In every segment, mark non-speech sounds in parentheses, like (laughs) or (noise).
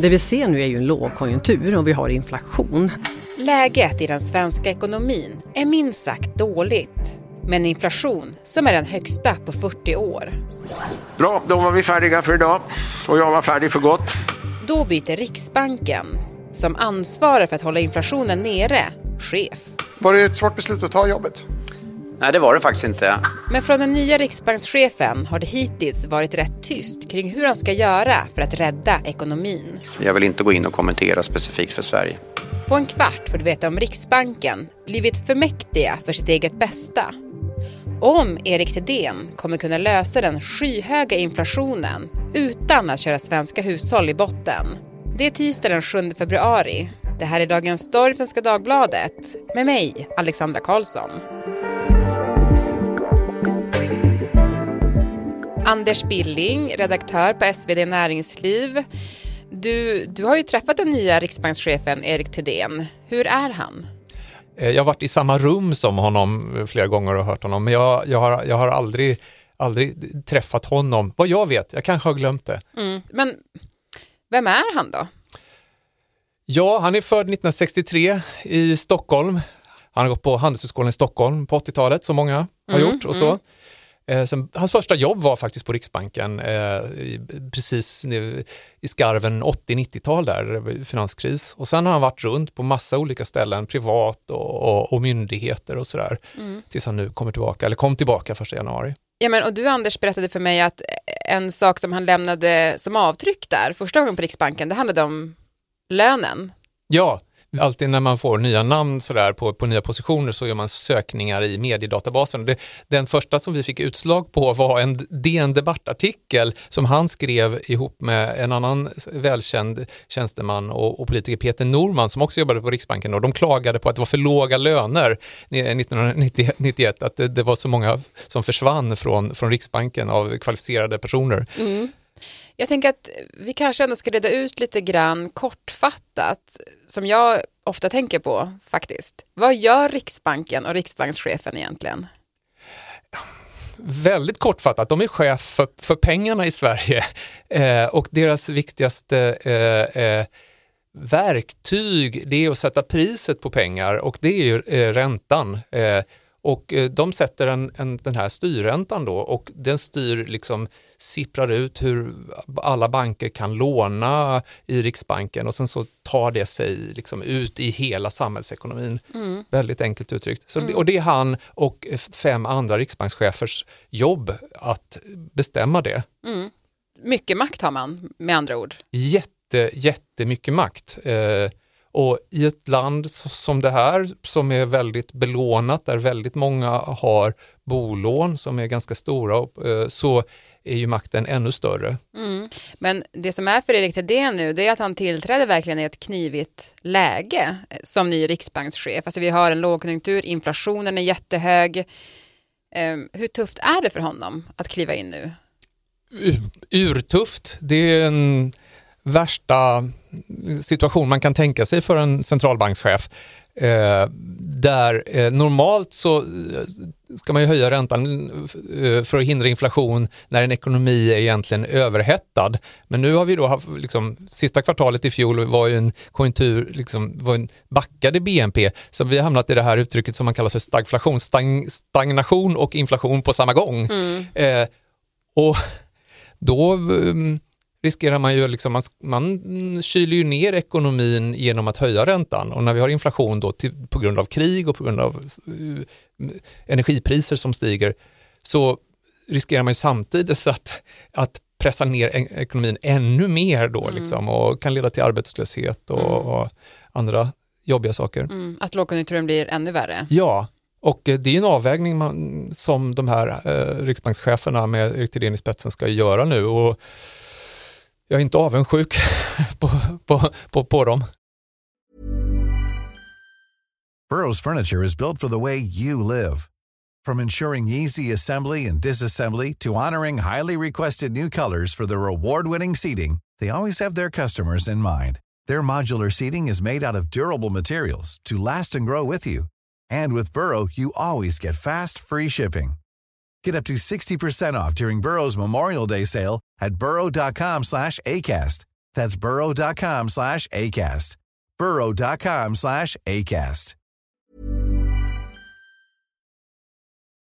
Det vi ser nu är ju en lågkonjunktur och vi har inflation. Läget i den svenska ekonomin är minst sagt dåligt. Med en inflation som är den högsta på 40 år. Bra, då var vi färdiga för idag. Och jag var färdig för gott. Då byter Riksbanken, som ansvarar för att hålla inflationen nere, chef. Var det ett svårt beslut att ta jobbet? Nej, det var det faktiskt inte. Men från den nya riksbankschefen har det hittills varit rätt tyst kring hur han ska göra för att rädda ekonomin. Jag vill inte gå in och kommentera specifikt för Sverige. På en kvart får du veta om Riksbanken blivit för mäktiga för sitt eget bästa. Om Erik Thedéen kommer kunna lösa den skyhöga inflationen utan att köra svenska hushåll i botten. Det är tisdag den 7 februari. Det här är Dagens Story Svenska Dagbladet med mig, Alexandra Karlsson. Anders Billing, redaktör på SvD Näringsliv. Du, du har ju träffat den nya riksbankschefen Erik Thedéen. Hur är han? Eh, jag har varit i samma rum som honom flera gånger och hört honom, men jag, jag, har, jag har aldrig, aldrig träffat honom. Vad jag vet, jag kanske har glömt det. Mm. Men vem är han då? Ja, han är född 1963 i Stockholm. Han har gått på Handelshögskolan i Stockholm på 80-talet, som många har mm, gjort och så. Mm. Eh, sen, hans första jobb var faktiskt på Riksbanken, eh, precis i skarven 80-90-tal där, finanskris. Och sen har han varit runt på massa olika ställen, privat och, och, och myndigheter och sådär, mm. tills han nu kommer tillbaka, eller kom tillbaka första januari. Ja, men, och du Anders berättade för mig att en sak som han lämnade som avtryck där, första gången på Riksbanken, det handlade om lönen. Ja, alltid när man får nya namn sådär på, på nya positioner så gör man sökningar i mediedatabasen. Det, den första som vi fick utslag på var en DN Debattartikel som han skrev ihop med en annan välkänd tjänsteman och, och politiker, Peter Norman, som också jobbade på Riksbanken och de klagade på att det var för låga löner 1991, att det, det var så många som försvann från, från Riksbanken av kvalificerade personer. Mm. Jag tänker att vi kanske ändå ska reda ut lite grann kortfattat, som jag ofta tänker på faktiskt. Vad gör Riksbanken och riksbankschefen egentligen? Väldigt kortfattat, de är chef för, för pengarna i Sverige (laughs) eh, och deras viktigaste eh, eh, verktyg det är att sätta priset på pengar och det är ju eh, räntan. Eh, och eh, de sätter en, en, den här styrräntan då och den styr liksom sipprar ut hur alla banker kan låna i Riksbanken och sen så tar det sig liksom ut i hela samhällsekonomin. Mm. Väldigt enkelt uttryckt. Så, mm. Och det är han och fem andra riksbankschefers jobb att bestämma det. Mm. Mycket makt har man med andra ord. Jätte, jättemycket makt. Eh, och i ett land som det här som är väldigt belånat, där väldigt många har bolån som är ganska stora, eh, så är ju makten ännu större. Mm. Men det som är för Erik Thedéen nu, det är att han tillträder verkligen i ett knivigt läge eh, som ny riksbankschef. Alltså vi har en lågkonjunktur, inflationen är jättehög. Ehm, hur tufft är det för honom att kliva in nu? Urtufft. Det är en värsta situation man kan tänka sig för en centralbankschef. Eh, där eh, normalt så eh, ska man ju höja räntan eh, för att hindra inflation när en ekonomi är egentligen överhettad. Men nu har vi då haft, liksom, sista kvartalet i fjol var ju en konjunktur, liksom, var en backade BNP, så vi har hamnat i det här uttrycket som man kallar för stagflation, stagn, stagnation och inflation på samma gång. Mm. Eh, och då um, riskerar man ju, liksom, man, man kyler ju ner ekonomin genom att höja räntan och när vi har inflation då till, på grund av krig och på grund av uh, energipriser som stiger så riskerar man ju samtidigt att, att pressa ner ekonomin ännu mer då mm. liksom, och kan leda till arbetslöshet och, mm. och andra jobbiga saker. Mm. Att lågkonjunkturen blir ännu värre? Ja, och eh, det är en avvägning man, som de här eh, riksbankscheferna med Erik Thedéen i spetsen ska göra nu. Och jag är inte avundsjuk på, på, på, på dem. Burrows furniture is built for the way you live. From ensuring easy assembly and disassembly to honoring highly requested new colors for their award-winning seating, they always have their customers in mind. Their modular seating is made out of durable materials to last and grow with you. And with Burrow, you always get fast, free shipping. Get up to 60% off during Burrow's Memorial Day sale at burrow.com slash ACAST. That's burrow.com slash ACAST. burrow.com slash ACAST.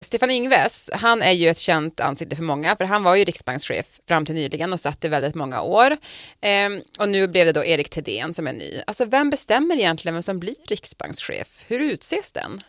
Stefan Ingves, han är ju ett känt ansikte för många, för han var ju riksbankschef fram till nyligen och satt i väldigt många år. Ehm, och nu blev det då Erik Thedéen som är ny. Alltså vem bestämmer egentligen vem som blir riksbankschef? Hur utses den?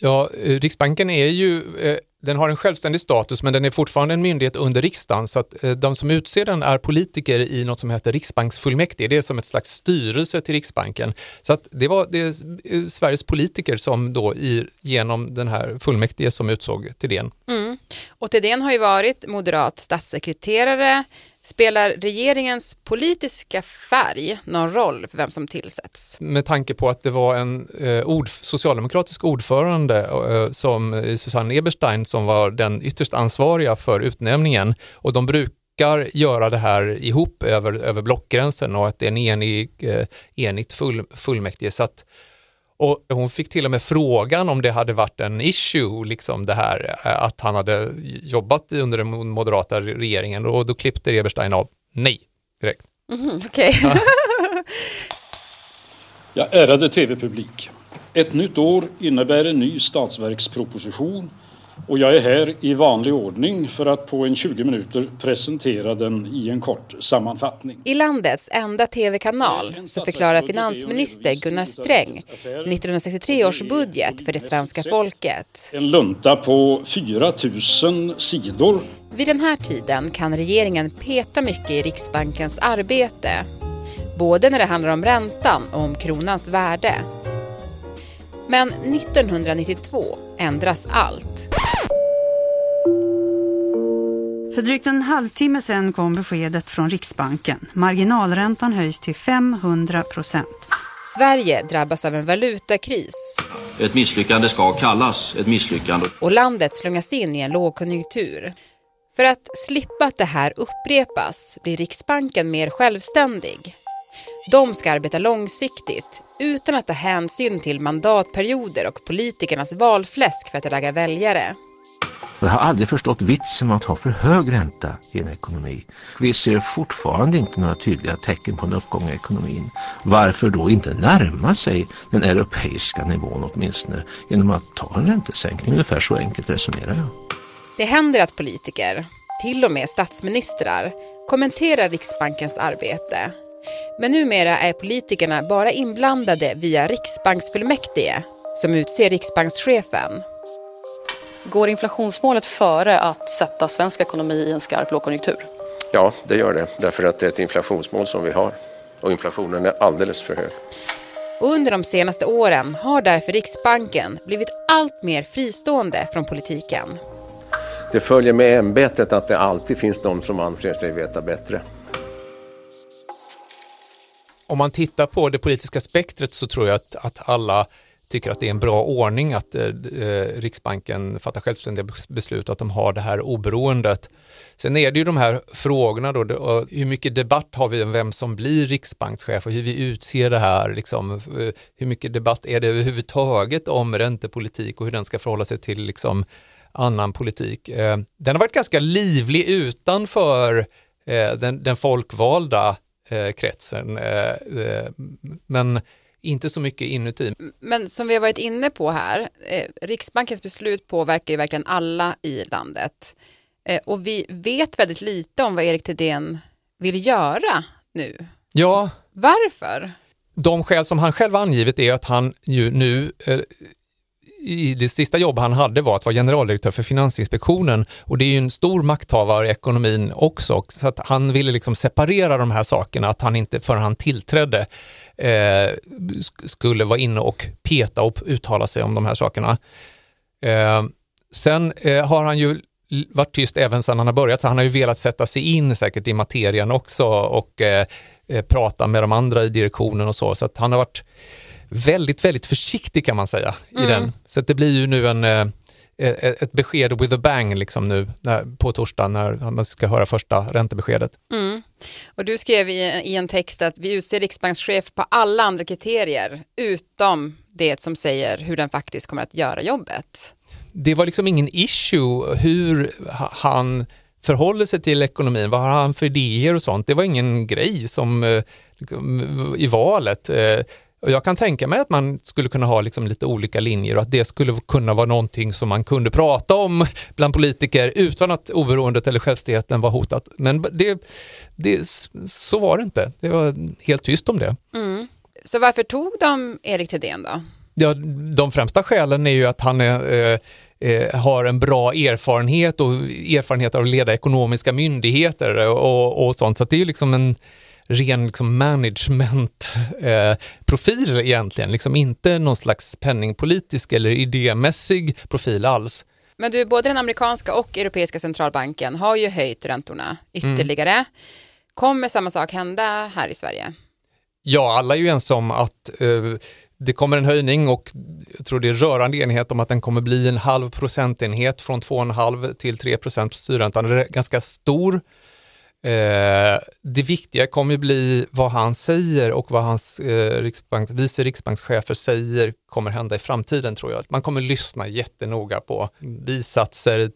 Ja, eh, Riksbanken är ju, eh, den har en självständig status men den är fortfarande en myndighet under riksdagen så att eh, de som utser den är politiker i något som heter riksbanksfullmäktige. Det är som ett slags styrelse till Riksbanken. Så att det var det eh, Sveriges politiker som då i, genom den här fullmäktige som utsåg Thedéen. Mm. Och Thedéen har ju varit moderat statssekreterare, Spelar regeringens politiska färg någon roll för vem som tillsätts? Med tanke på att det var en eh, ord, socialdemokratisk ordförande eh, som eh, Susanne Eberstein som var den ytterst ansvariga för utnämningen och de brukar göra det här ihop över, över blockgränsen och att det är en enig, eh, enigt full, fullmäktige. Så att, och hon fick till och med frågan om det hade varit en issue, liksom det här eh, att han hade jobbat under den moderata regeringen och då klippte Eberstein av nej direkt. Mm, Okej. Okay. ja, ärade tv-publik. Ett nytt år innebär en ny statsverksproposition och jag är här i vanlig ordning för att på en 20 minuter presentera den i en kort sammanfattning. I landets enda tv-kanal så förklarar finansminister Gunnar Sträng 1963 års budget för det svenska folket. En lunta på 4 000 sidor. Vid den här tiden kan regeringen peta mycket i Riksbankens arbete. Både när det handlar om räntan och om kronans värde. Men 1992 ändras allt. För drygt en halvtimme sedan kom beskedet från Riksbanken. Marginalräntan höjs till 500 procent. Sverige drabbas av en valutakris. Ett misslyckande ska kallas ett misslyckande. Och landet slungas in i en lågkonjunktur. För att slippa att det här upprepas blir Riksbanken mer självständig. De ska arbeta långsiktigt utan att ta hänsyn till mandatperioder och politikernas valfläsk för att ragga väljare. Jag har aldrig förstått vitsen med att ha för hög ränta i en ekonomi. Vi ser fortfarande inte några tydliga tecken på en uppgång i ekonomin. Varför då inte närma sig den europeiska nivån åtminstone genom att ta en räntesänkning? Ungefär så enkelt resonerar jag. Det händer att politiker, till och med statsministrar, kommenterar Riksbankens arbete. Men numera är politikerna bara inblandade via Riksbanksfullmäktige som utser riksbankschefen. Går inflationsmålet före att sätta svensk ekonomi i en skarp lågkonjunktur? Ja, det gör det. Därför att det är ett inflationsmål som vi har. Och inflationen är alldeles för hög. Och under de senaste åren har därför Riksbanken blivit allt mer fristående från politiken. Det följer med ämbetet att det alltid finns de som anser sig veta bättre. Om man tittar på det politiska spektret så tror jag att, att alla tycker att det är en bra ordning att eh, eh Riksbanken fattar självständiga beslut och att de har det här oberoendet. Sen är det ju de här frågorna då, det, hur mycket debatt har vi om vem som blir riksbankschef och hur vi utser det här, liksom, eh, hur mycket debatt är det överhuvudtaget om räntepolitik och hur den ska förhålla sig till liksom, annan politik. Eh, den har varit ganska livlig utanför eh, den, den folkvalda eh, kretsen, eh, men inte så mycket inuti. Men som vi har varit inne på här, eh, Riksbankens beslut påverkar ju verkligen alla i landet. Eh, och vi vet väldigt lite om vad Erik Thedéen vill göra nu. Ja. Varför? De skäl som han själv angivit är att han ju nu eh, i det sista jobb han hade var att vara generaldirektör för Finansinspektionen. Och det är ju en stor makthavare i ekonomin också, så att han ville liksom separera de här sakerna, att han inte förrän han tillträdde eh, skulle vara inne och peta och uttala sig om de här sakerna. Eh, sen eh, har han ju varit tyst även sedan han har börjat, så han har ju velat sätta sig in säkert i materien också och eh, eh prata med de andra i direktionen och så, så att han har varit väldigt, väldigt försiktig kan man säga i mm. den. Så det blir ju nu en, eh, ett besked with a bang liksom nu på torsdag när man ska höra första räntebeskedet. Mm. Och du skrev i, i en text att vi utser riksbankschef på alla andra kriterier utom det som säger hur den faktiskt kommer att göra jobbet. Det var liksom ingen issue hur han förhåller sig till ekonomin, vad har han för idéer och sånt. Det var ingen grej som eh, liksom, i valet. Och jag kan tänka mig att man skulle kunna ha liksom lite olika linjer och att det skulle kunna vara någonting som man kunde prata om bland politiker utan att oberoendet eller självständigheten var hotat. Men det, det, så var det inte. Det var helt tyst om det. Mm. Så varför tog de Erik Thedéen då? Ja, de främsta skälen är ju att han är, eh, eh, har en bra erfarenhet och erfarenhet av att leda ekonomiska myndigheter och, och sånt. Så det är ju liksom en ren liksom management-profil eh, egentligen, liksom inte någon slags penningpolitisk eller idémässig profil alls. Men du, både den amerikanska och europeiska centralbanken har ju höjt räntorna ytterligare. Mm. Kommer samma sak hända här i Sverige? Ja, alla är ju ense om att eh, det kommer en höjning och jag tror det är rörande enighet om att den kommer bli en halv procentenhet från 2,5 till 3 procent på styrräntan. Det är ganska stor Eh, det viktiga kommer ju bli vad han säger och vad hans eh, riksbank, vice riksbankschefer säger kommer hända i framtiden tror jag. Man kommer lyssna jättenoga på bisatser,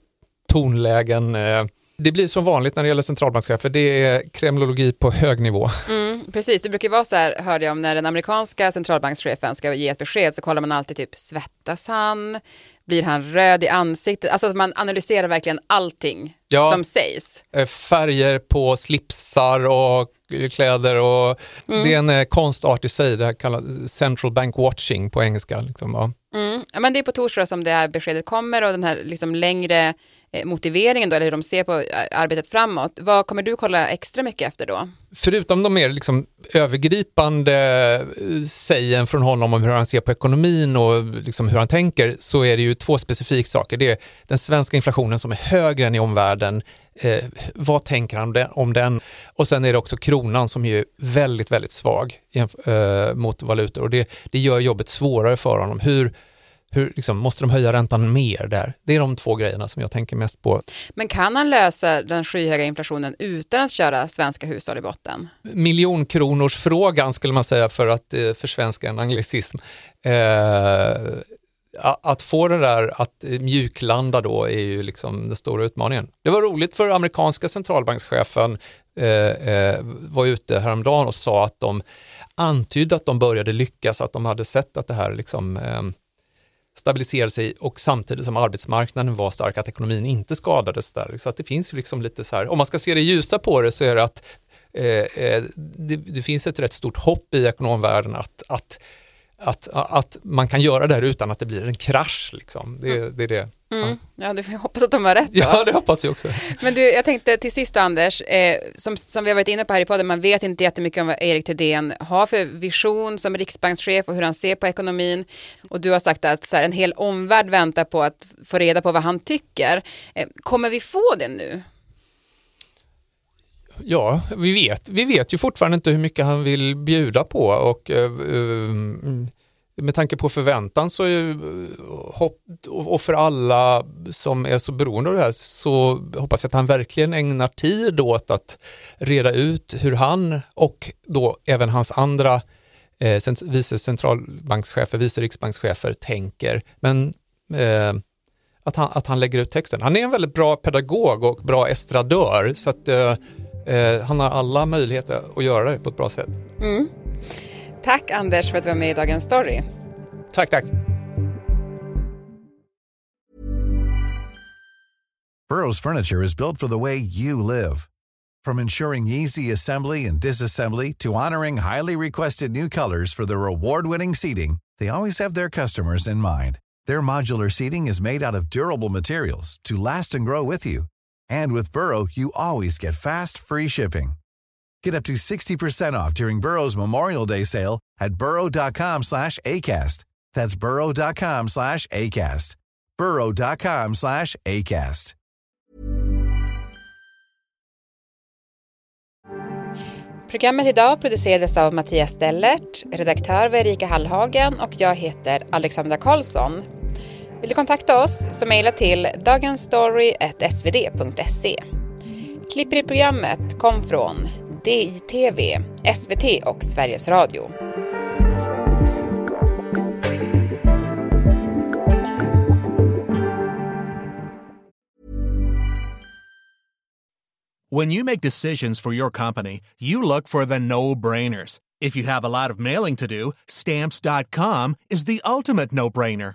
tonlägen. Eh. Det blir som vanligt när det gäller centralbankschefer, det är kremlologi på hög nivå. Mm, precis, det brukar vara så här, hörde jag om, när den amerikanska centralbankschefen ska ge ett besked så kollar man alltid typ, svettas han? Blir han röd i ansiktet? Alltså man analyserar verkligen allting ja, som sägs. Eh, färger på slipsar och kläder och mm. det är en eh, konstart i sig, det här kallas central bank watching på engelska. Liksom, ja. Mm. Ja, men det är på torsdag som det här beskedet kommer och den här liksom längre Eh, motiveringen då, eller hur de ser på eh, arbetet framåt. Vad kommer du kolla extra mycket efter då? Förutom de mer liksom övergripande eh, sägen från honom om hur han ser på ekonomin och liksom hur han tänker så är det ju två specifika saker. Det är den svenska inflationen som är högre än i omvärlden. Eh, vad tänker han om den? Och sen är det också kronan som är väldigt, väldigt svag eh, mot valutor och det, det gör jobbet svårare för honom. Hur hur, liksom, måste de höja räntan mer där? Det är de två grejerna som jag tänker mest på. Men kan han lösa den skyhöga inflationen utan att köra svenska hushåll i botten? Miljonkronorsfrågan skulle man säga för att eh, försvenska en anglicism. Eh, att få det där att mjuklanda då är ju liksom den stora utmaningen. Det var roligt för amerikanska centralbankschefen eh, eh, var ute häromdagen och sa att de antydde att de började lyckas, att de hade sett att det här liksom eh, stabiliserade sig och samtidigt som arbetsmarknaden var stark, att ekonomin inte skadades där. Så att det finns liksom lite så här, om man ska se det ljusa på det så är det att eh, eh det, det, finns ett rätt stort hopp i ekonomvärlden att, att att, att man kan göra det här utan att det blir en krasch. Liksom. Det, mm. det är det. Mm. Ja, du får hoppas att de har rätt. Då. Ja, det hoppas vi också. Men du, jag tänkte till sist då, Anders, eh, som, som vi har varit inne på här i podden, man vet inte jättemycket om vad Erik Thedéen har för vision som riksbankschef och hur han ser på ekonomin. Och du har sagt att så här, en hel omvärld väntar på att få reda på vad han tycker. Eh, kommer vi få det nu? Ja, vi vet, vi vet ju fortfarande inte hur mycket han vill bjuda på och uh, med tanke på förväntan så är, hopp, och för alla som är så beroende av det här så hoppas jag att han verkligen ägnar tid åt att reda ut hur han och då även hans andra eh, vice centralbankschefer, vice riksbankschefer tänker. Men eh, att, han, att han lägger ut texten. Han är en väldigt bra pedagog och bra estradör så att eh, Eh, han har alla möjligheter att göra det på ett bra sätt. Mm. Tack Anders för att du var med i Dagens Story. Tack, tack. Burrows furniture is built for the way you live. From ensuring easy assembly and disassembly to honoring highly requested new colors for their award-winning seating, they always have their customers in mind. Their modular seating is made out of durable materials to last and grow with you. And with Burrow, you always get fast, free shipping. Get up to 60% off during Burrow's Memorial Day sale at burrow.com slash ACAST. That's burrow.com slash ACAST. burrow.com slash ACAST. Programmet idag producerades av Mattias Stellert, redaktör var Erika Hallhagen och jag heter Alexandra Karlsson. Vill du kontakta oss så mejla till dagensstory.svd.se. Klipper i programmet kom från DITV, SVT och Sveriges Radio. When you make decisions for your company, you look for the no-brainers. If you have a lot of mailing to do, stamps.com is the ultimate no-brainer.